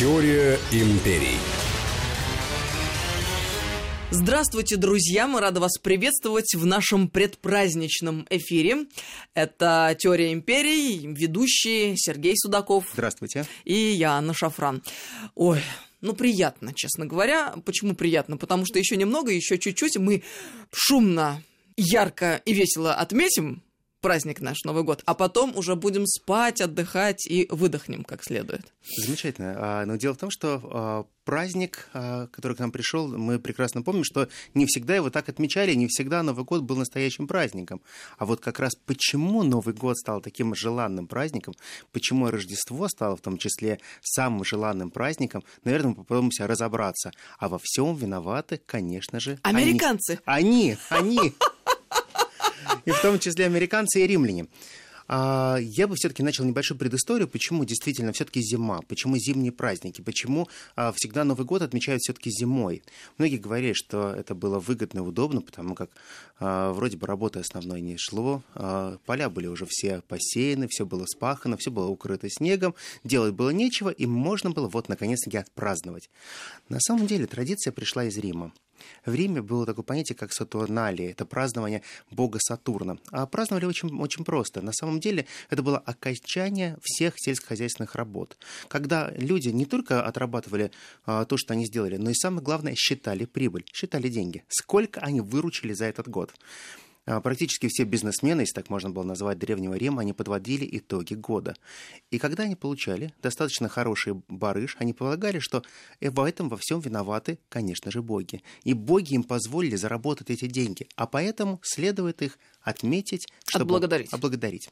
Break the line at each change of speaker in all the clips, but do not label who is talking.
Теория империй.
Здравствуйте, друзья! Мы рады вас приветствовать в нашем предпраздничном эфире. Это «Теория империй», ведущие Сергей Судаков.
Здравствуйте.
И я, Анна Шафран. Ой, ну, приятно, честно говоря. Почему приятно? Потому что еще немного, еще чуть-чуть мы шумно, ярко и весело отметим праздник наш Новый год, а потом уже будем спать, отдыхать и выдохнем как следует.
Замечательно. А, но дело в том, что а, праздник, а, который к нам пришел, мы прекрасно помним, что не всегда его так отмечали, не всегда Новый год был настоящим праздником. А вот как раз почему Новый год стал таким желанным праздником, почему Рождество стало в том числе самым желанным праздником, наверное, мы попробуемся разобраться. А во всем виноваты, конечно же,
американцы.
Они, они. они и в том числе американцы и римляне. А, я бы все-таки начал небольшую предысторию, почему действительно все-таки зима, почему зимние праздники, почему а, всегда Новый год отмечают все-таки зимой. Многие говорили, что это было выгодно и удобно, потому как а, вроде бы работы основной не шло, поля были уже все посеяны, все было спахано, все было укрыто снегом, делать было нечего, и можно было вот наконец-таки отпраздновать. На самом деле традиция пришла из Рима. В Риме было такое понятие, как Сатурналия. Это празднование бога Сатурна. А праздновали очень, очень просто. На самом деле это было окончание всех сельскохозяйственных работ. Когда люди не только отрабатывали а, то, что они сделали, но и самое главное, считали прибыль, считали деньги. Сколько они выручили за этот год. А, практически все бизнесмены, если так можно было назвать Древнего Рима, они подводили итоги года. И когда они получали достаточно хороший барыш, они полагали, что в этом во всем виноваты, конечно же, боги. И боги им позволили заработать эти деньги, а поэтому следует их отметить,
чтобы отблагодарить.
облагодарить.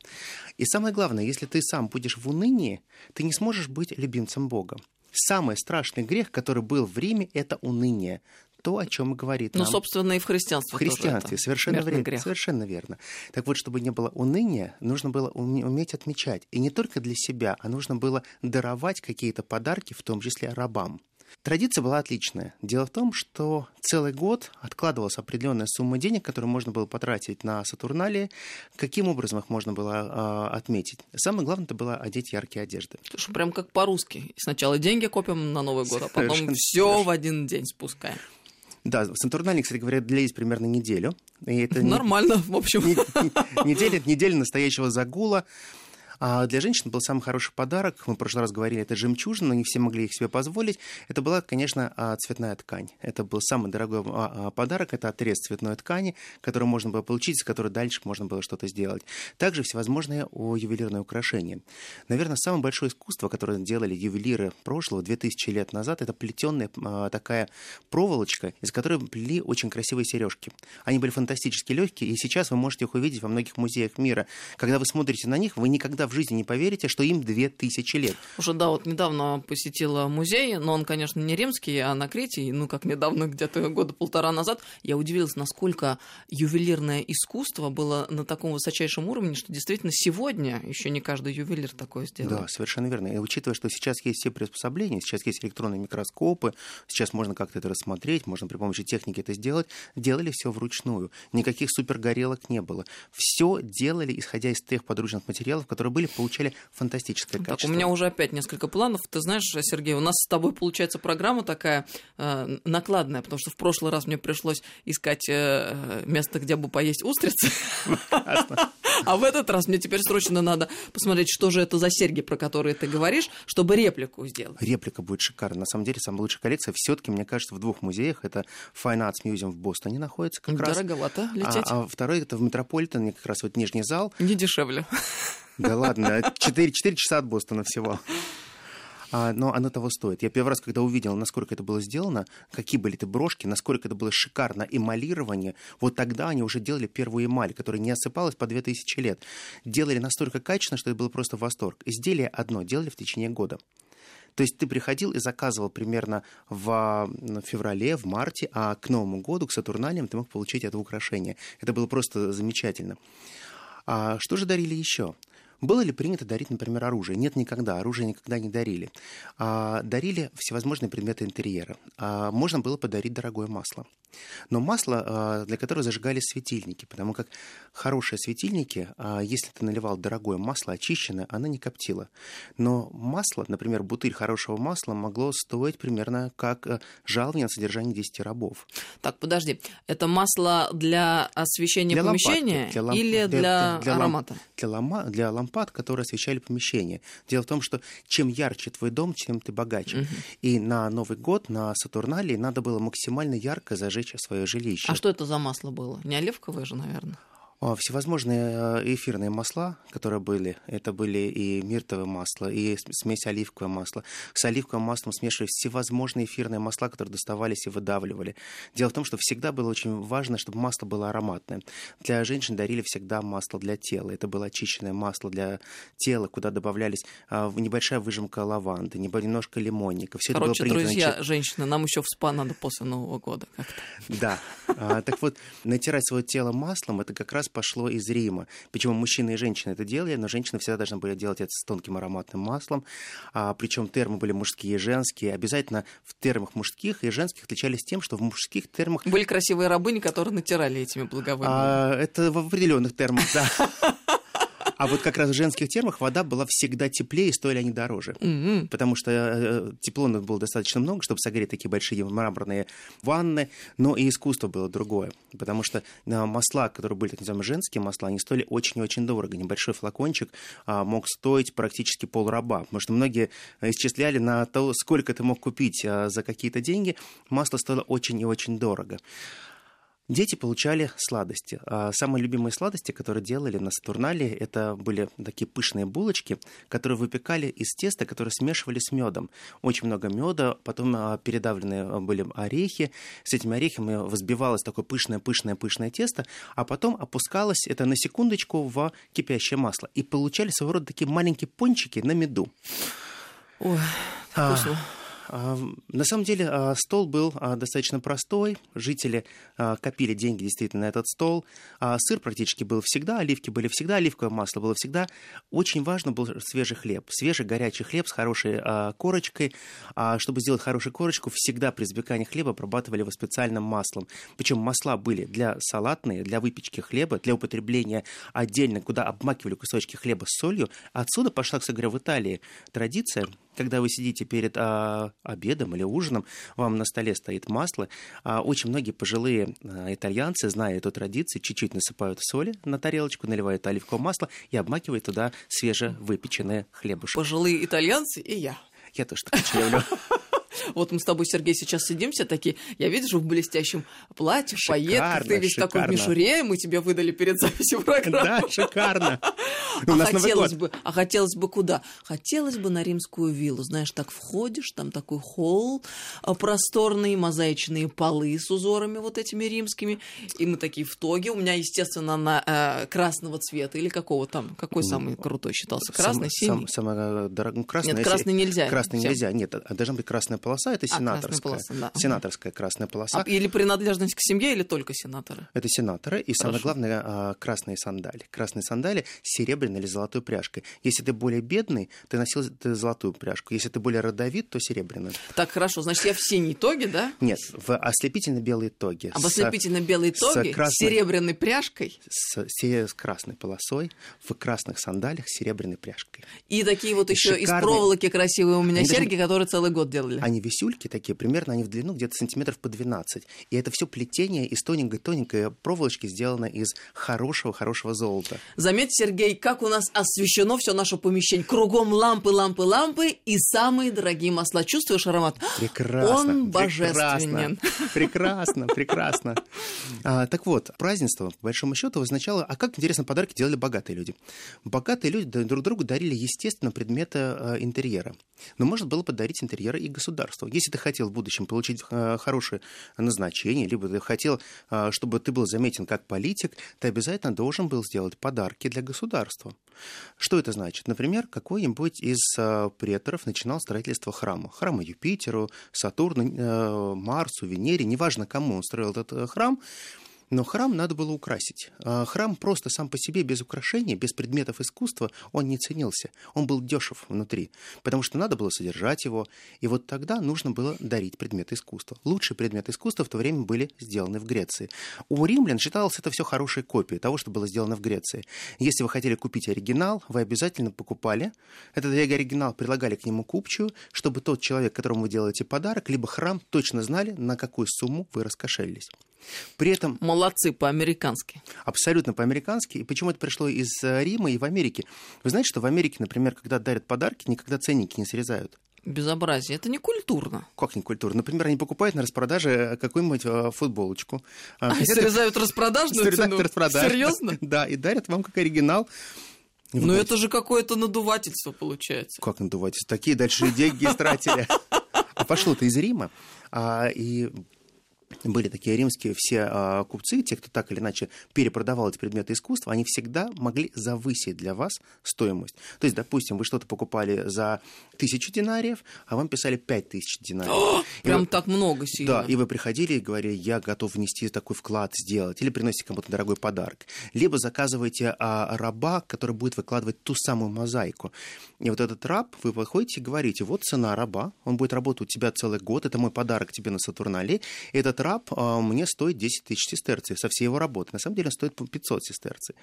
И самое главное, если ты сам будешь в унынии, ты не сможешь быть любимцем Бога. Самый страшный грех, который был в Риме, это уныние то, о чем говорит
Ну,
нам...
собственно, и в христианстве
В христианстве, совершенно, вре...
грех.
совершенно верно. Так вот, чтобы не было уныния, нужно было уметь отмечать. И не только для себя, а нужно было даровать какие-то подарки, в том числе рабам. Традиция была отличная. Дело в том, что целый год откладывалась определенная сумма денег, которую можно было потратить на Сатурналии. Каким образом их можно было э, отметить? Самое главное, это было одеть яркие одежды.
Слушай, прям как по-русски. Сначала деньги копим на Новый год, а потом все в один день спускаем.
Да, Сатурнале, кстати говоря, длились примерно неделю.
И это Нормально, не, в общем.
Неделя, неделя настоящего загула. А для женщин был самый хороший подарок. Мы в прошлый раз говорили, это жемчужина, но не все могли их себе позволить. Это была, конечно, а, цветная ткань. Это был самый дорогой а, а, подарок. Это отрез цветной ткани, который можно было получить, с которой дальше можно было что-то сделать. Также всевозможные ювелирные украшения. Наверное, самое большое искусство, которое делали ювелиры прошлого, 2000 лет назад, это плетеная такая проволочка, из которой плели очень красивые сережки. Они были фантастически легкие, и сейчас вы можете их увидеть во многих музеях мира. Когда вы смотрите на них, вы никогда в жизни не поверите, что им две тысячи лет.
Уже, да, вот недавно посетила музей, но он, конечно, не римский, а на Крите, ну, как недавно, где-то года полтора назад, я удивилась, насколько ювелирное искусство было на таком высочайшем уровне, что действительно сегодня еще не каждый ювелир такое сделал.
Да, совершенно верно. И учитывая, что сейчас есть все приспособления, сейчас есть электронные микроскопы, сейчас можно как-то это рассмотреть, можно при помощи техники это сделать, делали все вручную. Никаких супергорелок не было. Все делали, исходя из тех подручных материалов, которые были, получали фантастическое качество.
Так, у меня уже опять несколько планов. Ты знаешь, Сергей, у нас с тобой получается программа такая э, накладная, потому что в прошлый раз мне пришлось искать э, место, где бы поесть устрицы. А в этот раз мне теперь срочно надо посмотреть, что же это за серьги, про которые ты говоришь, чтобы реплику сделать.
Реплика будет шикарная. На самом деле, самая лучшая коллекция все-таки, мне кажется, в двух музеях. Это Fine Arts Museum в Бостоне находится как
раз. Дороговато лететь.
А, а второй это в Метрополитене, как раз вот нижний зал.
Не дешевле.
Да ладно, 4, 4 часа от Бостона всего. А, но оно того стоит. Я первый раз, когда увидел, насколько это было сделано, какие были эти брошки, насколько это было шикарно эмалирование, вот тогда они уже делали первую эмаль, которая не осыпалась по 2000 лет. Делали настолько качественно, что это было просто восторг. Изделие одно делали в течение года. То есть ты приходил и заказывал примерно в феврале, в марте, а к Новому году, к Сатурналиям ты мог получить это украшение. Это было просто замечательно. А что же дарили еще? Было ли принято дарить, например, оружие? Нет, никогда. Оружие никогда не дарили. А, дарили всевозможные предметы интерьера. А, можно было подарить дорогое масло. Но масло, а, для которого зажигались светильники, потому как хорошие светильники, а, если ты наливал дорогое масло, очищенное, оно не коптило. Но масло, например, бутыль хорошего масла могло стоить примерно как э, жалование на содержание 10 рабов.
Так, подожди, это масло для освещения
Для
помещения
лампадки, для ламп-
или для,
для- для ламп-
аромата?
Для, лама- для лампад, которые освещали помещение. Дело в том, что чем ярче твой дом, тем ты богаче. И на Новый год, на Сатурналии надо было максимально ярко зажечь свое жилище.
А что это за масло было? Не оливковое же, наверное.
А, Всевозможные э, эфирные масла, которые были, это были и миртовое масло, и смесь оливковое масло. С оливковым маслом смешивались всевозможные эфирные масла, которые доставались и выдавливали. Дело в том, что всегда было очень важно, чтобы масло было ароматное. Для женщин дарили всегда масло для тела. Это было очищенное масло для тела, куда добавлялись а, небольшая выжимка лаванды, немножко лимонника. Все
Короче,
это было принято
друзья,
начи-
женщины, нам еще в спа надо после Нового года. как-то.
да. А, так вот, натирать свое тело маслом, это как раз пошло из Рима. Причем мужчины и женщины это делали, но женщины всегда должны были делать это с тонким ароматным маслом. А, причем термы были мужские и женские. Обязательно в термах мужских и женских отличались тем, что в мужских термах
Были красивые рабыни, которые натирали этими благовониями.
а, это в определенных термах, да. А вот как раз в женских термах вода была всегда теплее и стоили они дороже.
Мгм.
Потому что э, тепло надо было достаточно много, чтобы согреть такие большие мраморные ванны, но и искусство было другое. Потому что э, масла, которые были так называемые женские масла, они стоили очень-очень дорого. Небольшой флакончик а, мог стоить практически полраба. Потому что многие исчисляли на то, сколько ты мог купить за какие-то деньги. Масло стоило очень и очень дорого. Дети получали сладости. А Самые любимые сладости, которые делали на Сатурнале, это были такие пышные булочки, которые выпекали из теста, которые смешивали с медом. Очень много меда, потом а, передавленные а, были орехи. С этими орехами взбивалось такое пышное-пышное-пышное тесто, а потом опускалось это на секундочку в кипящее масло. И получали своего рода такие маленькие пончики на меду.
Ой, вкусно.
а, На самом деле а, стол был а, достаточно простой. Жители а, копили деньги действительно на этот стол. Сыр практически был всегда, оливки были всегда, оливковое масло было всегда. Очень важно был свежий хлеб. Свежий горячий хлеб с хорошей корочкой. Чтобы сделать хорошую корочку, всегда при запекании хлеба обрабатывали его специальным маслом. Причем масла были для салатные, для выпечки хлеба, для употребления отдельно, куда обмакивали кусочки хлеба с солью. Отсюда пошла, кстати говоря, в Италии традиция, когда вы сидите перед а, обедом или ужином, вам на столе стоит масло. А, очень многие пожилые а, итальянцы, зная эту традицию, чуть-чуть насыпают соли на тарелочку, наливают оливковое масло и обмакивают туда свежевыпеченное хлебушек.
Пожилые итальянцы и я.
Я тоже так очень люблю.
Вот мы с тобой, Сергей, сейчас сидим все такие, я вижу в блестящем платье, в пайетках, ты
Шикарно,
весь такой в
шикарно.
мишуре, мы тебе выдали перед записью программы.
Да, шикарно. У
А хотелось бы, а хотелось бы куда? Хотелось бы на римскую виллу. Знаешь, так входишь, там такой холл а, просторный, мозаичные полы с узорами вот этими римскими. И мы такие в тоге. У меня, естественно, на э, красного цвета или какого там? Какой самый крутой считался? Красный,
Сам-
синий?
сам- Самое дорогое. Красное,
Нет, красный нельзя.
Красный нельзя. Нет, а должна быть красная полоса, это
А,
сенаторская.
полоса, да.
Сенаторская красная полоса.
А, или принадлежность к семье, или только сенаторы?
Это сенаторы. И самое
Хорошо.
главное, а, красные сандали. Красные сандали с серебряной или золотой пряжкой. Если ты более бедный, ты носил ты золотую пряжку. Если ты более родовит, то серебряную.
Так, хорошо, значит, я в синей тоге, да?
Нет, в ослепительно-белой тоге.
Об
с-
ослепительно-белой
с
тоге, с
красной-
серебряной пряжкой
С, се- с красной полосой, в красных сандалях с серебряной пряжкой.
и такие вот
И
еще из
шикарные-
проволоки красивые у меня
Они даже-
серьги, которые целый год делали.
Они висюльки такие, примерно они в длину где-то сантиметров по 12. И это все плетение из тоненькой-тоненькой проволочки сделано из хорошего-хорошего золота.
Заметь, Сергей, как у нас освещено все наше помещение. Кругом лампы, лампы, лампы и самые дорогие масла. Чувствуешь аромат?
Прекрасно.
Он божественен.
Прекрасно, прекрасно. прекрасно. А, так вот, празднество, по большому счету, означало, а как, интересно, подарки делали богатые люди? Богатые люди друг другу дарили, естественно, предметы э, интерьера. Но можно было подарить интерьеры и государству. Если ты хотел в будущем получить э, хорошее назначение, либо ты хотел, э, чтобы ты был заметен как политик, ты обязательно должен был сделать подарки для государства. Что это значит? Например, какой-нибудь из э, преторов начинал строительство храма. Храма Юпитеру, Сатурну, Марсу, Венере, неважно кому он строил этот храм, Но храм надо было украсить. А храм просто сам по себе, без украшений, без предметов искусства, он не ценился. Он был дешев внутри, потому что надо было содержать его. И вот тогда нужно было дарить предметы искусства. Лучшие предметы искусства в то время были сделаны в Греции. У римлян считалось это все хорошей копией того, что было сделано в Греции. Если вы хотели купить оригинал, вы обязательно покупали этот оригинал, прилагали к нему купчую, чтобы тот человек, которому вы делаете подарок, либо храм точно знали, на какую сумму вы раскошелились.
При этом... Молодцы по-американски.
Абсолютно по-американски. И почему это пришло из э, Рима и в Америке? Вы знаете, что в Америке, например, когда дарят подарки, никогда ценники не срезают.
Безобразие. Это не культурно.
Как не культурно? Например, они покупают на распродаже какую-нибудь э, футболочку.
А, а срезают распродажную цену? Распродаж. Серьезно?
Да, и дарят вам как оригинал.
Ну это же какое-то надувательство получается.
Как надувательство? Такие дальше деньги истратили. А пошло-то из Рима. А, и были такие римские все э, купцы, те, кто так или иначе перепродавал эти предметы искусства, они всегда могли завысить для вас стоимость. То есть, допустим, вы что-то покупали за тысячу динариев, а вам писали пять тысяч динариев. О,
прям вы, так много сильно.
Да, и вы приходили и говорили, я готов внести такой вклад, сделать, или приносите кому-то дорогой подарок. Либо заказываете а, раба, который будет выкладывать ту самую мозаику. И вот этот раб, вы выходите и говорите, вот цена раба, он будет работать у тебя целый год, это мой подарок тебе на Сатурнале, и раб а, мне стоит 10 тысяч сестерций со всей его работы. На самом деле он стоит 500 сестерций.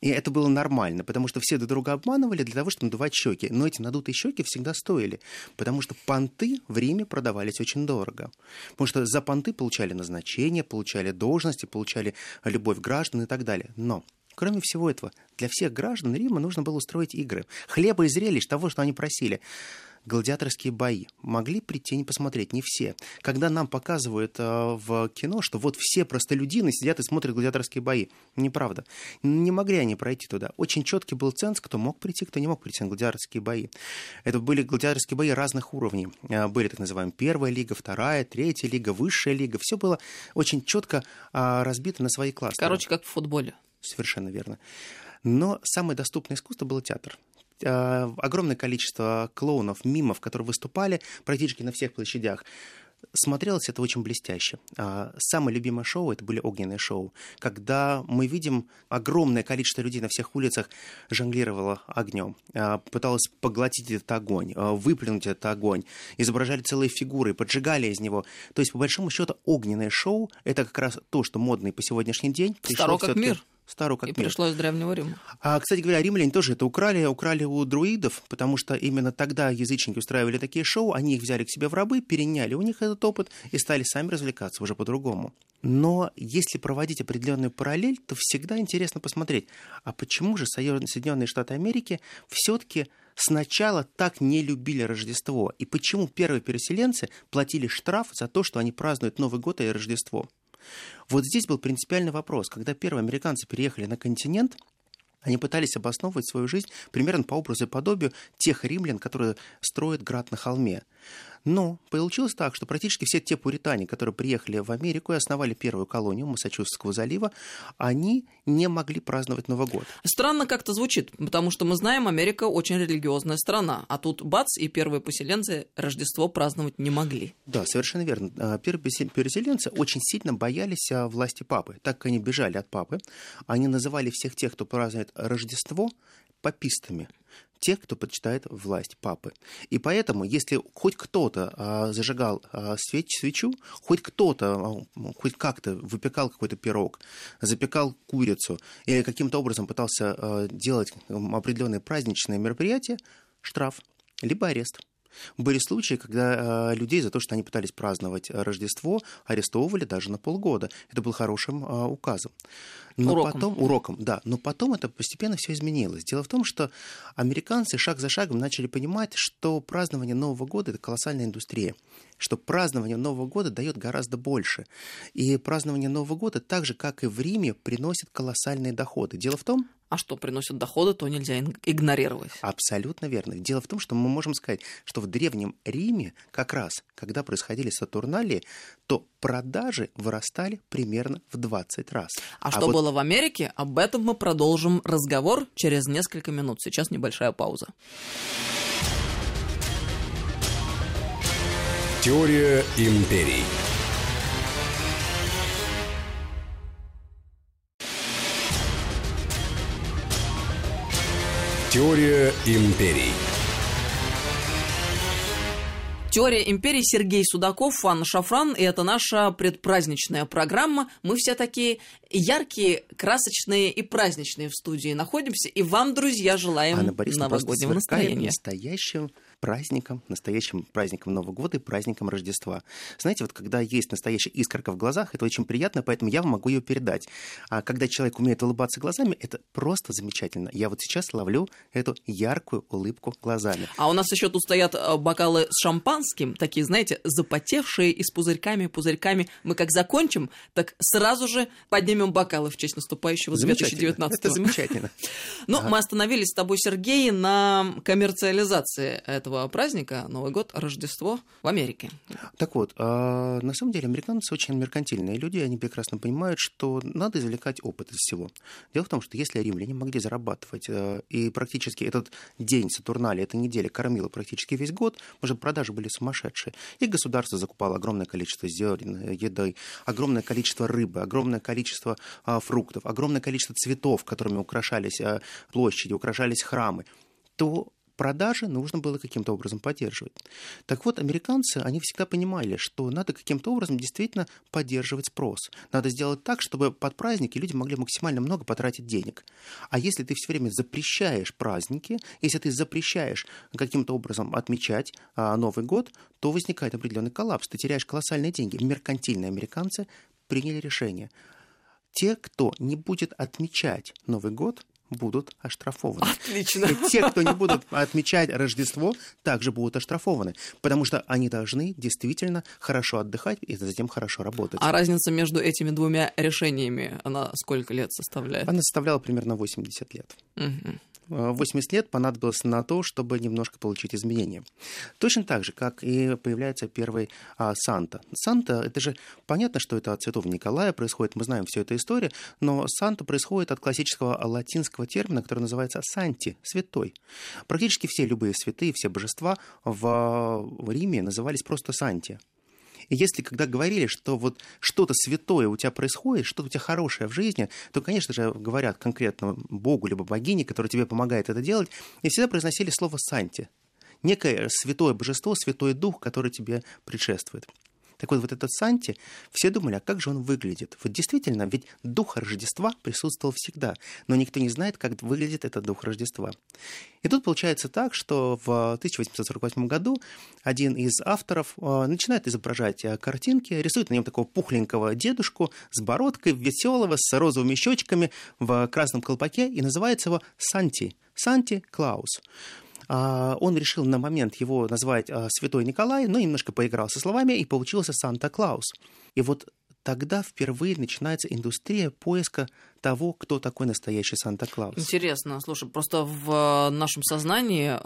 И это было нормально, потому что все друг друга обманывали для того, чтобы надувать щеки. Но эти надутые щеки всегда стоили, потому что понты в Риме продавались очень дорого. Потому что за понты получали назначение, получали должности, получали любовь граждан и так далее. Но Кроме всего этого, для всех граждан Рима нужно было устроить игры. Хлеба и зрелищ того, что они просили гладиаторские бои. Могли прийти не посмотреть, не все. Когда нам показывают э, в кино, что вот все простолюдины сидят и смотрят гладиаторские бои. Неправда. Не могли они пройти туда. Очень четкий был ценз, кто мог прийти, кто не мог прийти на гладиаторские бои. Это были гладиаторские бои разных уровней. Э, были так называемые первая лига, вторая, третья лига, высшая лига. Все было очень четко э, разбито на свои классы.
Короче, как в футболе.
Совершенно верно. Но самое доступное искусство было театр. Э, огромное количество клоунов, мимов, которые выступали практически на всех площадях. Смотрелось это очень блестяще. А, самое любимое шоу это были огненные шоу, когда мы видим огромное количество людей на всех улицах жонглировало огнем, а, пыталось поглотить этот огонь, а, выплюнуть этот огонь, изображали целые фигуры, поджигали из него. То есть, по большому счету, огненное шоу это как раз то, что модно и по сегодняшний день.
Старо как мир
старую как
И мир. пришло из Древнего Рима.
А, кстати говоря, римляне тоже это украли, украли у друидов, потому что именно тогда язычники устраивали такие шоу, они их взяли к себе в рабы, переняли у них этот опыт и стали сами развлекаться уже по-другому. Но если проводить определенную параллель, то всегда интересно посмотреть, а почему же Соединенные Штаты Америки все-таки сначала так не любили Рождество? И почему первые переселенцы платили штраф за то, что они празднуют Новый год и Рождество? Вот здесь был принципиальный вопрос. Когда первые американцы переехали на континент, они пытались обосновывать свою жизнь примерно по образу и подобию тех римлян, которые строят град на холме. Но получилось так, что практически все те пуритане, которые приехали в Америку и основали первую колонию Массачусетского залива, они не могли праздновать Новый год.
Странно как-то звучит, потому что мы знаем, Америка очень религиозная страна, а тут бац, и первые поселенцы Рождество праздновать не могли.
Да, совершенно верно. А, первые переселенцы очень сильно боялись а, власти папы. Так как они бежали от папы, они называли всех тех, кто празднует Рождество, папистами тех, кто почитает власть папы. И поэтому, если хоть кто-то а, зажигал а, свеч, свечу, хоть кто-то, а, хоть как-то выпекал какой-то пирог, запекал курицу или каким-то образом пытался а, делать определенные праздничные мероприятия, штраф, либо арест. Были случаи, когда э, людей за то, что они пытались праздновать Рождество, арестовывали даже на полгода. Это был хорошим э, указом. Но уроком. потом уроком, да, но потом это постепенно все изменилось. Дело в том, что американцы шаг за шагом начали понимать, что празднование Нового года это колоссальная индустрия, что празднование Нового года дает гораздо больше. И празднование Нового года, так же как и в Риме, приносит колоссальные доходы. Дело в том,
а что приносит доходы, то нельзя игнорировать.
Абсолютно верно. Дело в том, что мы можем сказать, что в Древнем Риме как раз, когда происходили Сатурналии, то продажи вырастали примерно в 20 раз.
А, а что вот... было в Америке, об этом мы продолжим разговор через несколько минут. Сейчас небольшая пауза.
Теория империй. Теория империй. Теория
империи Сергей Судаков, Анна Шафран, и это наша предпраздничная программа. Мы все такие яркие, красочные и праздничные в студии находимся, и вам, друзья, желаем
Анна Борисовна
новогоднего настроения.
настоящим праздником, настоящим праздником Нового года и праздником Рождества. Знаете, вот когда есть настоящая искорка в глазах, это очень приятно, поэтому я могу ее передать. А когда человек умеет улыбаться глазами, это просто замечательно. Я вот сейчас ловлю эту яркую улыбку глазами.
А у нас еще тут стоят э, бокалы с шампанским, такие, знаете, запотевшие и с пузырьками, пузырьками. Мы как закончим, так сразу же поднимем бокалы в честь наступающего
Замечательно.
2019
Это замечательно.
Ну, мы остановились с тобой, Сергей, на коммерциализации этого праздника Новый год, Рождество в Америке.
Так вот, а, на самом деле американцы очень меркантильные люди, они прекрасно понимают, что надо извлекать опыт из всего. Дело в том, что если римляне могли зарабатывать, э, и практически этот день Сатурналия, эта неделя кормила практически весь год, может, продажи были сумасшедшие, и государство закупало огромное количество зерен, еды, огромное количество рыбы, огромное количество а, фруктов, огромное количество цветов, которыми украшались а, площади, украшались храмы, то продажи нужно было каким-то образом поддерживать. Так вот, американцы, они всегда понимали, что надо каким-то образом действительно поддерживать спрос. Надо сделать так, чтобы под праздники люди могли максимально много потратить денег. А если ты все время запрещаешь праздники, если ты запрещаешь каким-то образом отмечать а, Новый год, то возникает определенный коллапс. Ты теряешь колоссальные деньги. Меркантильные американцы приняли решение. Те, кто не будет отмечать Новый год, будут оштрафованы.
Отлично.
И те, кто не будут отмечать Рождество, также будут оштрафованы, потому что они должны действительно хорошо отдыхать и затем хорошо работать.
А разница между этими двумя решениями, она сколько лет составляет?
Она составляла примерно 80 лет.
Мгм.
80 лет понадобилось на то, чтобы немножко получить изменения. Точно так же, как и появляется первый а, Санта. Санта, это же понятно, что это от святого Николая происходит, мы знаем всю эту историю, но Санта происходит от классического латинского термина, который называется Санти, святой. Практически все любые святые, все божества в, в Риме назывались просто Санти. И если когда говорили, что вот что-то святое у тебя происходит, что-то у тебя хорошее в жизни, то, конечно же, говорят конкретно Богу либо богине, которая тебе помогает это делать, и всегда произносили слово «санти». Некое святое божество, святой дух, который тебе предшествует. Так вот, вот этот Санти, все думали, а как же он выглядит? Вот действительно, ведь дух Рождества присутствовал всегда, но никто не знает, как выглядит этот дух Рождества. И тут получается так, что в 1848 году один из авторов э, начинает изображать э, картинки, рисует на нем такого пухленького дедушку с бородкой, веселого, с розовыми щечками, в красном колпаке, и называется его Санти, Санти Клаус. А, Он решил на момент его назвать а, Святой Николай, но немножко поиграл со словами, и получился Санта-Клаус. И вот тогда впервые начинается индустрия поиска того, кто такой настоящий Санта-Клаус.
Интересно, слушай, просто в э, нашем сознании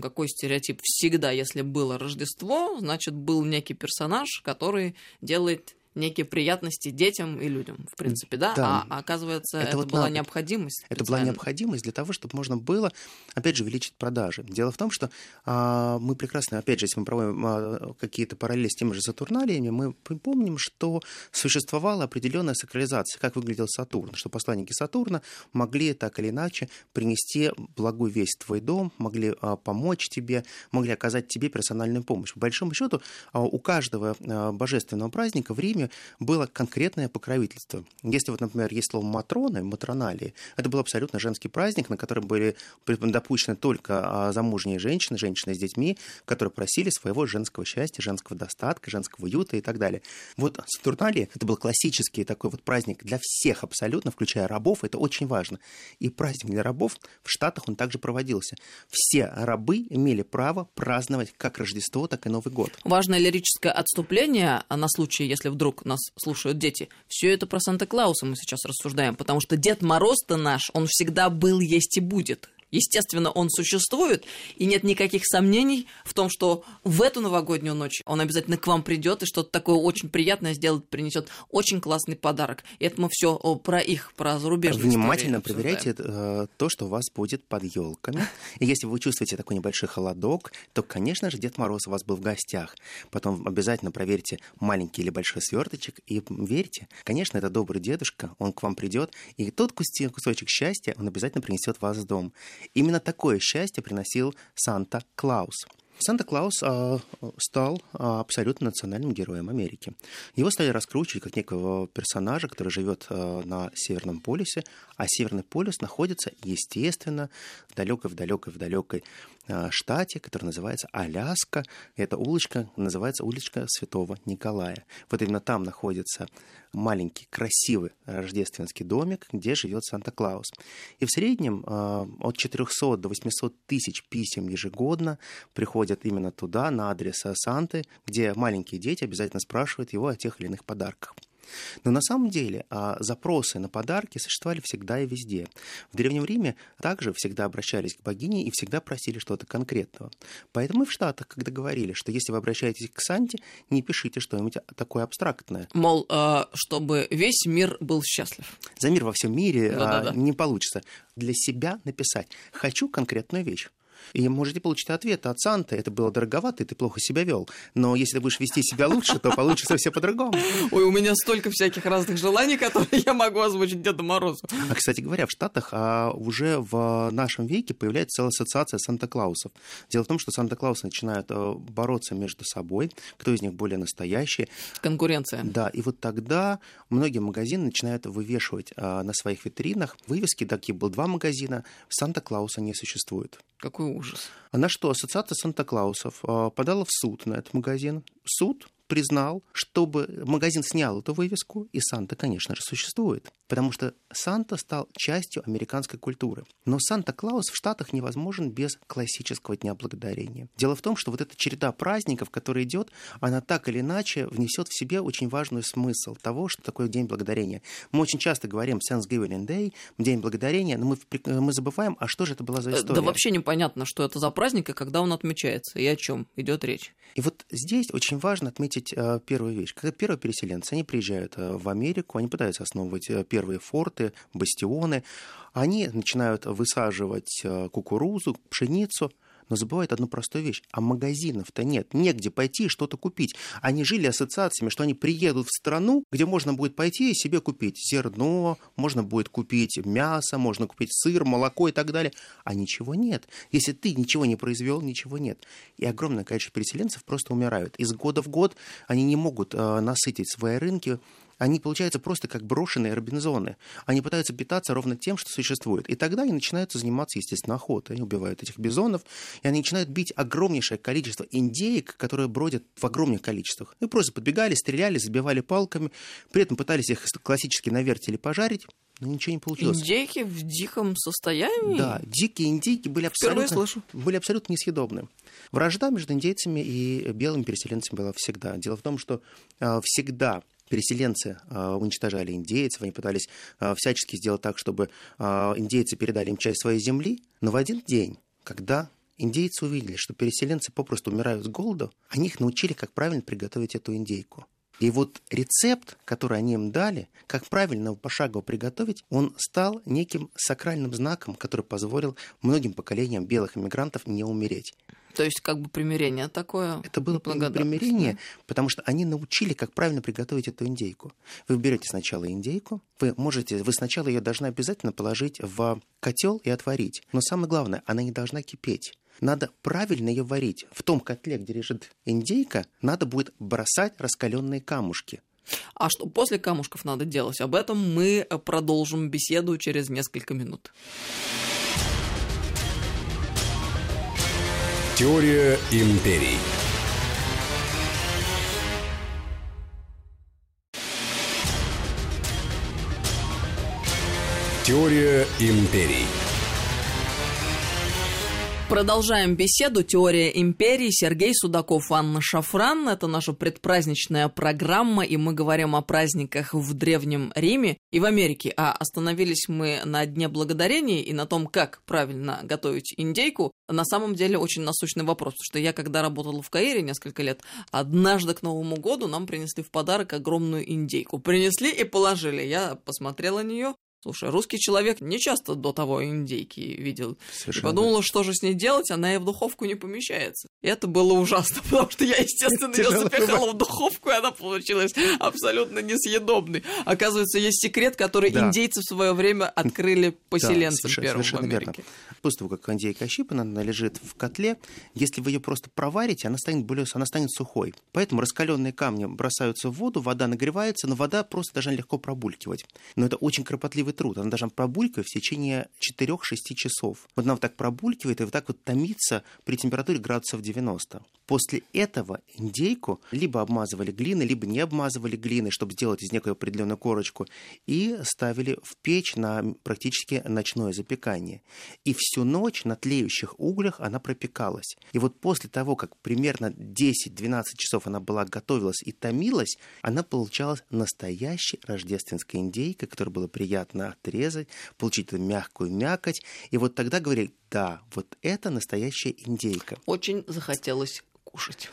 какой стереотип? Всегда, если было Рождество, значит, был некий персонаж, который делает некие приятности детям и людям, в принципе, да?
Да.
А оказывается, это,
Это вот
была
навык.
необходимость.
Это была необходимость для того, чтобы можно было, опять же, увеличить продажи. Дело в том, что а, мы прекрасно, опять же, если мы проводим а, какие-то параллели с теми же Сатурналиями, мы помним, что существовала определенная сакрализация, как выглядел Сатурн, что посланники Сатурна могли так или иначе принести благую весть в твой дом, могли а, помочь тебе, могли оказать тебе персональную помощь. По большому счету, а, у каждого а, божественного праздника в Риме было конкретное покровительство. Если вот, например, есть слово матроны, матроналии, это был абсолютно женский праздник, на который были допущены только а, замужние женщины, женщины с детьми, которые просили своего женского счастья, женского достатка, женского уюта и так далее. Вот Сатурналия это был классический такой вот праздник для всех абсолютно, включая рабов, это очень важно. И праздник для рабов в Штатах он также проводился. Все рабы имели право праздновать как Рождество, так и Новый год.
Важное лирическое отступление на случай, если вдруг нас слушают дети. Все это про Санта-Клауса мы сейчас рассуждаем, потому что Дед Мороз-то наш, он всегда был, есть и будет. Естественно, он существует, и нет никаких сомнений в том, что в эту новогоднюю ночь он обязательно к вам придет и что-то такое очень приятное сделает, принесет очень классный подарок. И это мы все про их, про зарубежные
Внимательно проверяйте э, то, что у вас будет под елками. И если вы чувствуете такой небольшой холодок, то, конечно же, Дед Мороз у вас был в гостях. Потом обязательно проверьте маленький или большой сверточек и верьте, конечно, это добрый дедушка, он к вам придет, и тот кусочек счастья он обязательно принесет вас в дом. Именно такое счастье приносил Санта-Клаус. Санта-Клаус а, стал а, абсолютно национальным героем Америки. Его стали раскручивать как некого персонажа, который живет а, на Северном полюсе, а Северный полюс находится, естественно, в далекой-в-далекой-в-далекой штате, который называется Аляска. Эта улочка называется уличка Святого Николая. Вот именно там находится маленький, красивый рождественский домик, где живет Санта-Клаус. И в среднем от 400 до 800 тысяч писем ежегодно приходят именно туда, на адрес Санты, где маленькие дети обязательно спрашивают его о тех или иных подарках. Но на самом деле а, запросы на подарки существовали всегда и везде. В Древнем Риме также всегда обращались к богине и всегда просили что-то конкретного. Поэтому и в Штатах, когда говорили, что если вы обращаетесь к Санте, не пишите что-нибудь такое абстрактное.
Мол, а, чтобы весь мир был счастлив.
За мир во всем мире а, не получится. Для себя написать «хочу конкретную вещь». И можете получить ответ от Санты. Это было дороговато, и ты плохо себя вел. Но если ты будешь вести себя лучше, то получится все по-другому.
Ой, у меня столько всяких разных желаний, которые я могу озвучить Деду Морозу.
А, кстати говоря, в Штатах а, уже в нашем веке появляется целая ассоциация Санта-Клаусов. Дело в том, что Санта-Клаусы начинают а, бороться между собой, кто из них более настоящий.
Конкуренция.
Да, и вот тогда многие магазины начинают вывешивать а, на своих витринах вывески. Такие был два магазина. Санта-Клауса не существует.
Какой ужас.
А на что Ассоциация Санта-Клаусов а, подала в суд на этот магазин. Суд признал, чтобы магазин снял эту вывеску, и Санта, конечно же, существует. Потому что Санта стал частью американской культуры. Но Санта-Клаус в Штатах невозможен без классического Дня Благодарения. Дело в том, что вот эта череда праздников, которая идет, она так или иначе внесет в себе очень важный смысл того, что такое День Благодарения. Мы очень часто говорим Thanksgiving Day, День Благодарения, но мы, мы забываем, а что же это была за история?
Да вообще непонятно, что это за праздник и когда он отмечается, и о чем идет речь.
И вот здесь очень важно отметить э, первую вещь. Когда первые переселенцы, они приезжают э, в Америку, они пытаются основывать э, первые форты, бастионы, они начинают высаживать кукурузу, пшеницу – но забывают одну простую вещь. А магазинов-то нет, негде пойти что-то купить. Они жили ассоциациями, что они приедут в страну, где можно будет пойти и себе купить зерно, можно будет купить мясо, можно купить сыр, молоко и так далее. А ничего нет. Если ты ничего не произвел, ничего нет. И огромное количество переселенцев просто умирают. Из года в год они не могут э, насытить свои рынки они, получаются просто как брошенные робинзоны. Они пытаются питаться ровно тем, что существует. И тогда они начинают заниматься, естественно, охотой. Они убивают этих бизонов, и они начинают бить огромнейшее количество индеек, которые бродят в огромных количествах. И просто подбегали, стреляли, забивали палками, при этом пытались их классически на вертеле пожарить, но ничего не получилось.
Индейки в диком состоянии?
Да, дикие индейки были абсолютно, были абсолютно несъедобны. Вражда между индейцами и белыми переселенцами была всегда. Дело в том, что э, всегда переселенцы а, уничтожали индейцев, они пытались а, всячески сделать так, чтобы а, индейцы передали им часть своей земли, но в один день, когда индейцы увидели, что переселенцы попросту умирают с голоду, они их научили, как правильно приготовить эту индейку. И вот рецепт, который они им дали, как правильно пошагово приготовить, он стал неким сакральным знаком, который позволил многим поколениям белых иммигрантов не умереть.
То есть как бы примирение такое.
Это было примирение, потому что они научили, как правильно приготовить эту индейку. Вы берете сначала индейку, вы можете, вы сначала ее должны обязательно положить в котел и отварить. Но самое главное, она не должна кипеть. Надо правильно ее варить. В том котле, где лежит индейка, надо будет бросать раскаленные камушки.
А что после камушков надо делать? Об этом мы продолжим беседу через несколько минут.
Теория империй. Теория империй.
Продолжаем беседу «Теория империи». Сергей Судаков, Анна Шафран. Это наша предпраздничная программа, и мы говорим о праздниках в Древнем Риме и в Америке. А остановились мы на Дне Благодарения и на том, как правильно готовить индейку. На самом деле очень насущный вопрос, потому что я, когда работала в Каире несколько лет, однажды к Новому году нам принесли в подарок огромную индейку. Принесли и положили. Я посмотрела на нее, Слушай, русский человек не часто до того индейки видел.
Совершенно
подумала, что же с ней делать, она и в духовку не помещается. И это было ужасно, потому что я, естественно, ее запихала в духовку, и она получилась абсолютно несъедобной. Оказывается, есть секрет, который
Да.
индейцы в свое время открыли поселенцам
совершенно-
первым в
совершенно
Америке.
После того, как индейка ощипана, она лежит в котле. Если вы ее просто проварите, она станет более, она станет сухой. Поэтому раскаленные камни бросаются в воду, вода нагревается, но вода просто должна легко пробулькивать. Но это очень кропотливый труд. Она должна пробулькивать в течение 4-6 часов. Вот она вот так пробулькивает и вот так вот томится при температуре градусов 90. После этого индейку либо обмазывали глиной, либо не обмазывали глиной, чтобы сделать из некую определенную корочку, и ставили в печь на практически ночное запекание. И всю ночь на тлеющих углях она пропекалась. И вот после того, как примерно 10-12 часов она была готовилась и томилась, она получалась настоящей рождественской индейкой, которую было приятно отрезать, получить эту мягкую мякоть. И вот тогда говорили, да, вот это настоящая индейка.
Очень захотелось кушать.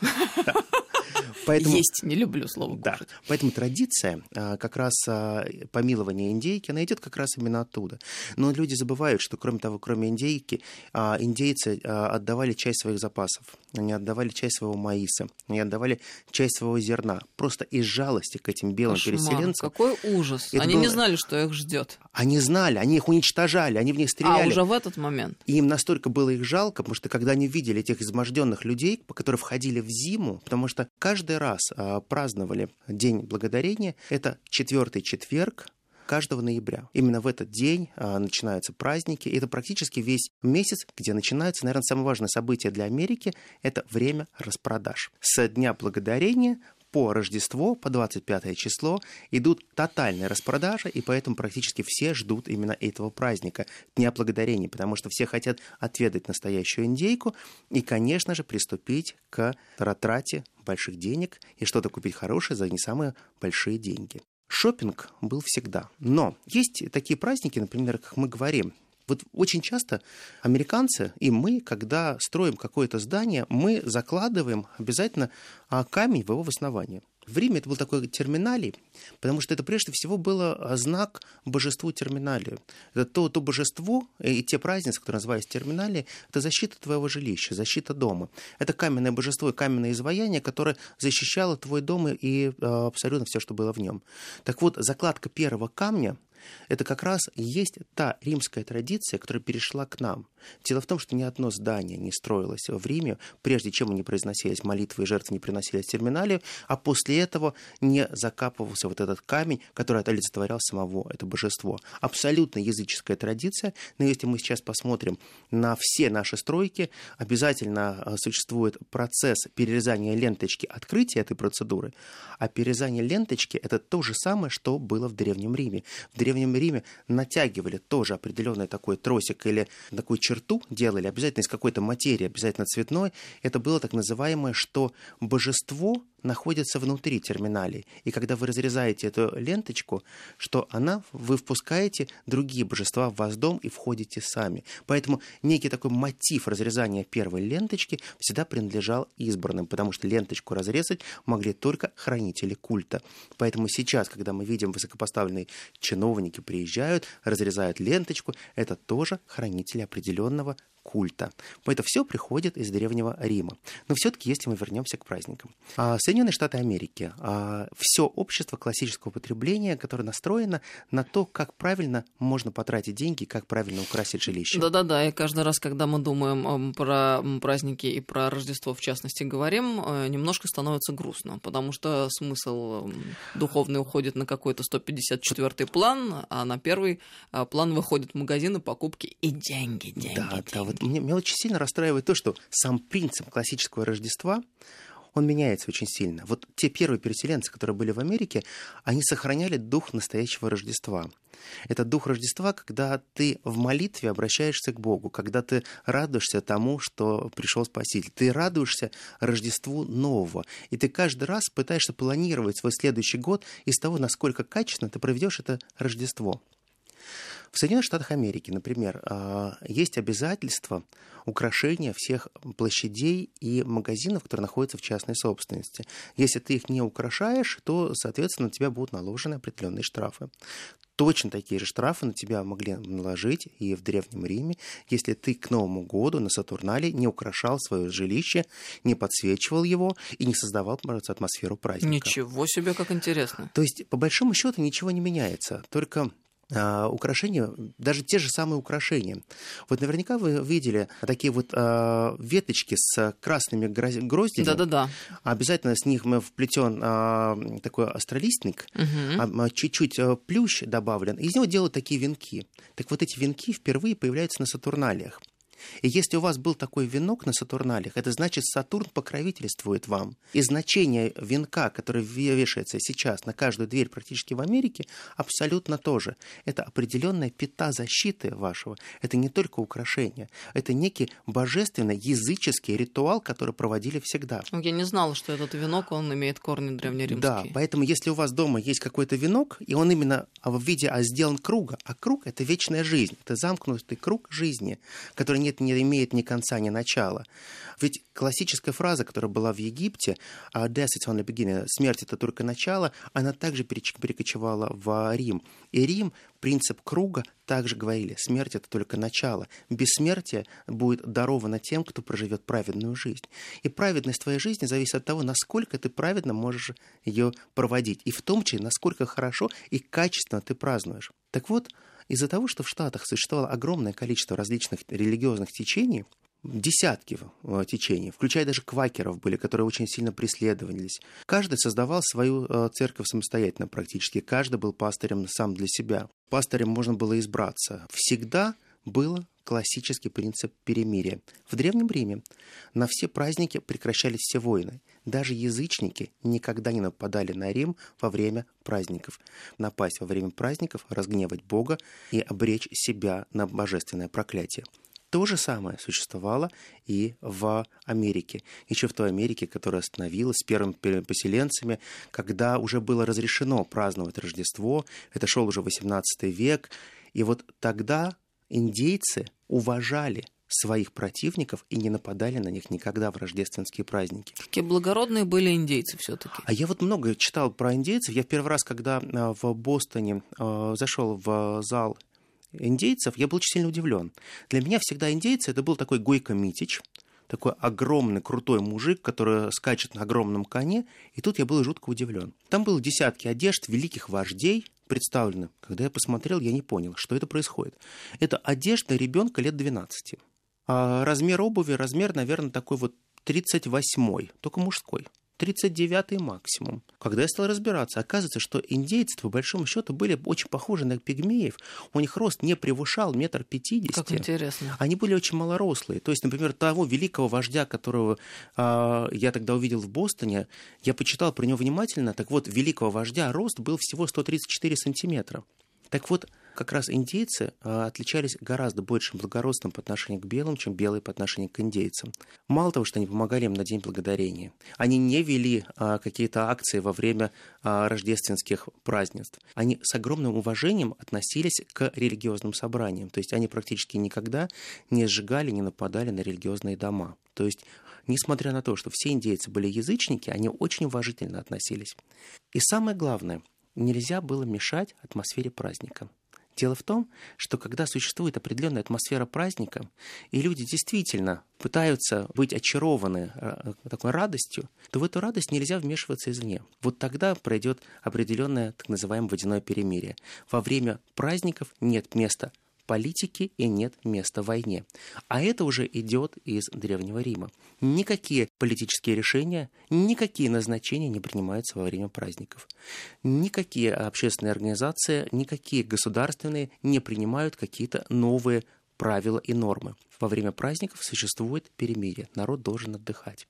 Поэтому...
Есть, не люблю слово
Да,
кушать.
поэтому традиция а, как раз а, помилования индейки, она идет как раз именно оттуда. Но люди забывают, что кроме того, кроме индейки, а, индейцы а, отдавали часть своих запасов, они отдавали часть своего маиса, они отдавали часть своего зерна. Просто из жалости к этим белым
Кошмар,
переселенцам.
какой ужас.
Это
Они
было-
не знали, что их ждет.
Они знали, они их уничтожали, они в них
А,
стреляли.
уже в этот момент.
Им настолько было их жалко, потому что когда они видели этих изможденных людей, которые входили в зиму, потому что каждый раз а, праздновали День Благодарения, это четвертый четверг каждого ноября. Именно в этот день а, начинаются праздники. И это практически весь месяц, где начинается, наверное, самое важное событие для Америки – это время распродаж. С Дня Благодарения по Рождество, по 25 число, идут тотальные распродажи, и поэтому практически все ждут именно этого праздника, Дня Благодарения, потому что все хотят отведать настоящую индейку и, конечно же, приступить к трате больших денег и что-то купить хорошее за не самые большие деньги. Шопинг был всегда. Но есть такие праздники, например, как мы говорим, вот очень часто американцы и мы, когда строим какое-то здание, мы закладываем обязательно а, камень в его основание. В Риме это был такой терминалий, потому что это прежде всего было а, знак божеству терминалию. Это то, то божество и те празднества, которые назывались терминалии, это защита твоего жилища, защита дома. Это каменное божество и каменное изваяние, которое защищало твой дом и а, абсолютно все, что было в нем. Так вот, закладка первого камня это как раз и есть та римская традиция, которая перешла к нам. Дело в том, что ни одно здание не строилось в Риме, прежде чем не произносились молитвы и жертвы не приносились в терминалию, а после этого не закапывался вот этот камень, который олицетворял самого это божество. Абсолютно языческая традиция, но если мы сейчас посмотрим на все наши стройки, обязательно а, существует процесс перерезания ленточки открытия этой процедуры, а перерезание ленточки – это то же самое, что было в Древнем Риме. В Древнем Риме натягивали тоже определенный такой тросик или такую черту делали, обязательно из какой-то материи, обязательно цветной. Это было так называемое, что божество находится внутри терминалей. И когда вы разрезаете эту ленточку, что она, вы впускаете другие божества в ваш дом и входите сами. Поэтому некий такой мотив разрезания первой ленточки всегда принадлежал избранным, потому что ленточку разрезать могли только хранители культа. Поэтому сейчас, когда мы видим высокопоставленные чиновники приезжают, разрезают ленточку, это тоже хранители определенного культа. Это все приходит из Древнего Рима. Но все-таки, если мы вернемся к праздникам. А, Соединенные Штаты Америки, все общество классического потребления, которое настроено на то, как правильно можно потратить деньги, как правильно украсить жилище.
Да-да-да, и каждый раз, когда мы думаем про праздники и про Рождество, в частности, говорим, э, немножко становится грустно, потому что смысл духовный уходит на какой-то 154-й план, а на первый а, план выходят магазины, покупки и деньги, деньги,
Да,
деньги.
да, вот меня, меня очень сильно расстраивает то, что сам принцип классического Рождества, он меняется очень сильно. Вот те первые переселенцы, которые были в Америке, они сохраняли дух настоящего Рождества. Это дух Рождества, когда ты в молитве обращаешься к Богу, когда ты радуешься тому, что пришел Спаситель. Ты радуешься Рождеству нового. И ты каждый раз пытаешься планировать свой следующий год из того, насколько качественно ты проведешь это Рождество. В Соединенных Штатах Америки, например, а, есть обязательство украшения всех площадей и магазинов, которые находятся в частной собственности. Если ты их не украшаешь, то, соответственно, на тебя будут наложены определенные штрафы. Точно такие же штрафы на тебя могли наложить и в Древнем Риме, если ты к Новому году на Сатурнале не украшал свое жилище, не подсвечивал его и не создавал атмосферу праздника.
Ничего себе, как интересно.
То есть, по большому счету, ничего не меняется. Только а, украшения, даже те же самые украшения. Вот наверняка вы видели такие вот а, веточки с красными гроздями.
Да-да-да.
Обязательно с них вплетен а, такой астролистник, угу. чуть-чуть плющ добавлен, и из него делают такие венки. Так вот эти венки впервые появляются на Сатурналиях. И если у вас был такой венок на Сатурналях, это значит, Сатурн покровительствует вам. И значение венка, который вешается сейчас на каждую дверь практически в Америке, абсолютно тоже. Это определенная пята защиты вашего. Это не только украшение. Это некий божественный языческий ритуал, который проводили всегда.
Ну, я не знала, что этот венок, он имеет корни древнеримские.
Да, поэтому если у вас дома есть какой-то венок, и он именно в виде а сделан круга, а круг — это вечная жизнь, это замкнутый круг жизни, который нет, не имеет ни конца, ни начала. Ведь классическая фраза, которая была в Египте, «Death is only beginning», «Смерть — это только начало», она также перекочевала в Рим. И Рим, принцип круга, также говорили, смерть — это только начало. Бессмертие будет даровано тем, кто проживет праведную жизнь. И праведность твоей жизни зависит от того, насколько ты праведно можешь ее проводить. И в том числе, насколько хорошо и качественно ты празднуешь. Так вот, из-за того, что в Штатах существовало огромное количество различных религиозных течений, десятки э, течений, включая даже квакеров были, которые очень сильно преследовались. Каждый создавал свою э, церковь самостоятельно практически, каждый был пастырем сам для себя. Пастырем можно было избраться. Всегда был классический принцип перемирия. В Древнем Риме на все праздники прекращались все войны. Даже язычники никогда не нападали на Рим во время праздников. Напасть во время праздников, разгневать Бога и обречь себя на божественное проклятие. То же самое существовало и в Америке. Еще в той Америке, которая остановилась с первыми поселенцами, когда уже было разрешено праздновать Рождество. Это шел уже 18 век. И вот тогда индейцы уважали своих противников и не нападали на них никогда в рождественские праздники.
Какие благородные были индейцы все-таки.
А я вот много читал про индейцев. Я в первый раз, когда а, в Бостоне а, зашел в зал индейцев, я был очень сильно удивлен. Для меня всегда индейцы это был такой Гойко Митич, такой огромный, крутой мужик, который скачет на огромном коне, и тут я был жутко удивлен. Там было десятки одежд великих вождей, представлены. Когда я посмотрел, я не понял, что это происходит. Это одежда ребенка лет 12. А размер обуви, размер, наверное, такой вот 38-й, только мужской. 39-й максимум. Когда я стал разбираться, оказывается, что индейцы, по большому счету, были очень похожи на пигмеев. У них рост не превышал метр пятьдесят.
Как интересно.
Они были очень малорослые. То есть, например, того великого вождя, которого э, я тогда увидел в Бостоне, я почитал про него внимательно. Так вот, великого вождя рост был всего 134 сантиметра. Так вот, как раз индейцы а, отличались гораздо большим благородством по отношению к белым, чем белые по отношению к индейцам. Мало того, что они помогали им на День Благодарения, они не вели а, какие-то акции во время а, рождественских празднеств. Они с огромным уважением относились к религиозным собраниям. То есть они практически никогда не сжигали, не нападали на религиозные дома. То есть несмотря на то, что все индейцы были язычники, они очень уважительно относились. И самое главное, нельзя было мешать атмосфере праздника. Дело в том, что когда существует определенная атмосфера праздника, и люди действительно пытаются быть очарованы э, такой радостью, то в эту радость нельзя вмешиваться извне. Вот тогда пройдет определенное так называемое водяное перемирие. Во время праздников нет места политики и нет места войне. А это уже идет из Древнего Рима. Никакие политические решения, никакие назначения не принимаются во время праздников. Никакие общественные организации, никакие государственные не принимают какие-то новые правила и нормы. Во время праздников существует перемирие, народ должен отдыхать.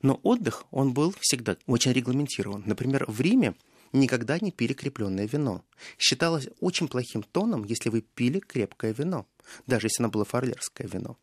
Но отдых, он был всегда очень регламентирован. Например, в Риме никогда не пили крепленное вино. Считалось очень плохим тоном, если вы пили крепкое вино, даже если оно было фарлерское вино.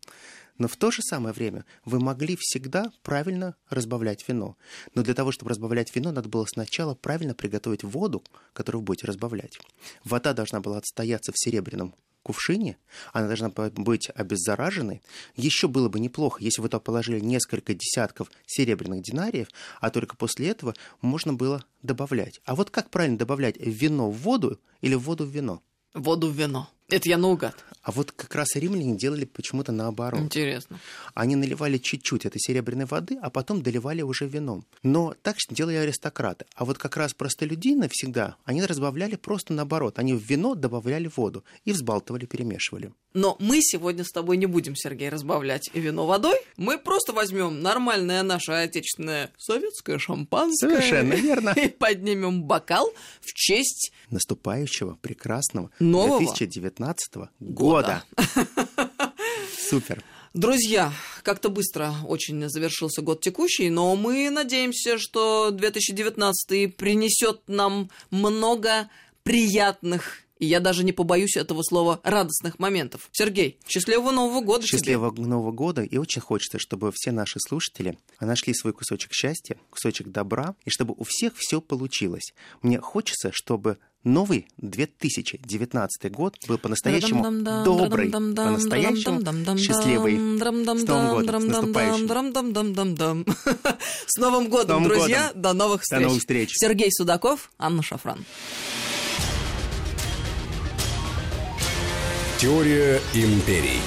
Но в то же самое время вы могли всегда правильно разбавлять вино. Но для того, чтобы разбавлять вино, надо было сначала правильно приготовить воду, которую вы будете разбавлять. Вода должна была отстояться в серебряном кувшине, она должна быть обеззараженной. Еще было бы неплохо, если вы туда положили несколько десятков серебряных динариев, а только после этого можно было добавлять. А вот как правильно добавлять вино в воду или воду в вино?
Воду в вино. Это я наугад.
А вот как раз римляне делали почему-то наоборот.
Интересно.
Они наливали чуть-чуть этой серебряной воды, а потом доливали уже вином. Но так делали аристократы. А вот как раз простолюдины всегда, они разбавляли просто наоборот. Они в вино добавляли воду и взбалтывали, перемешивали.
Но мы сегодня с тобой не будем, Сергей, разбавлять вино водой. Мы просто возьмем нормальное наше отечественное советское шампанское.
Совершенно верно.
И поднимем бокал в честь
наступающего прекрасного
Нового
2019 года. Супер.
Друзья, как-то быстро очень завершился год текущий, но мы надеемся, что 2019 принесет нам много приятных и я даже не побоюсь этого слова радостных моментов. Сергей, счастливого Нового года
Счастливого
тебе.
Нового года. И очень хочется, чтобы все наши слушатели нашли свой кусочек счастья, кусочек добра, и чтобы у всех все получилось. Мне хочется, чтобы новый 2019 год был по-настоящему добрый, по-настоящему счастливый. С Новым годом, с наступающим.
С Новым годом, друзья. До новых встреч.
До новых встреч.
Сергей Судаков, Анна Шафран.
Теория империй.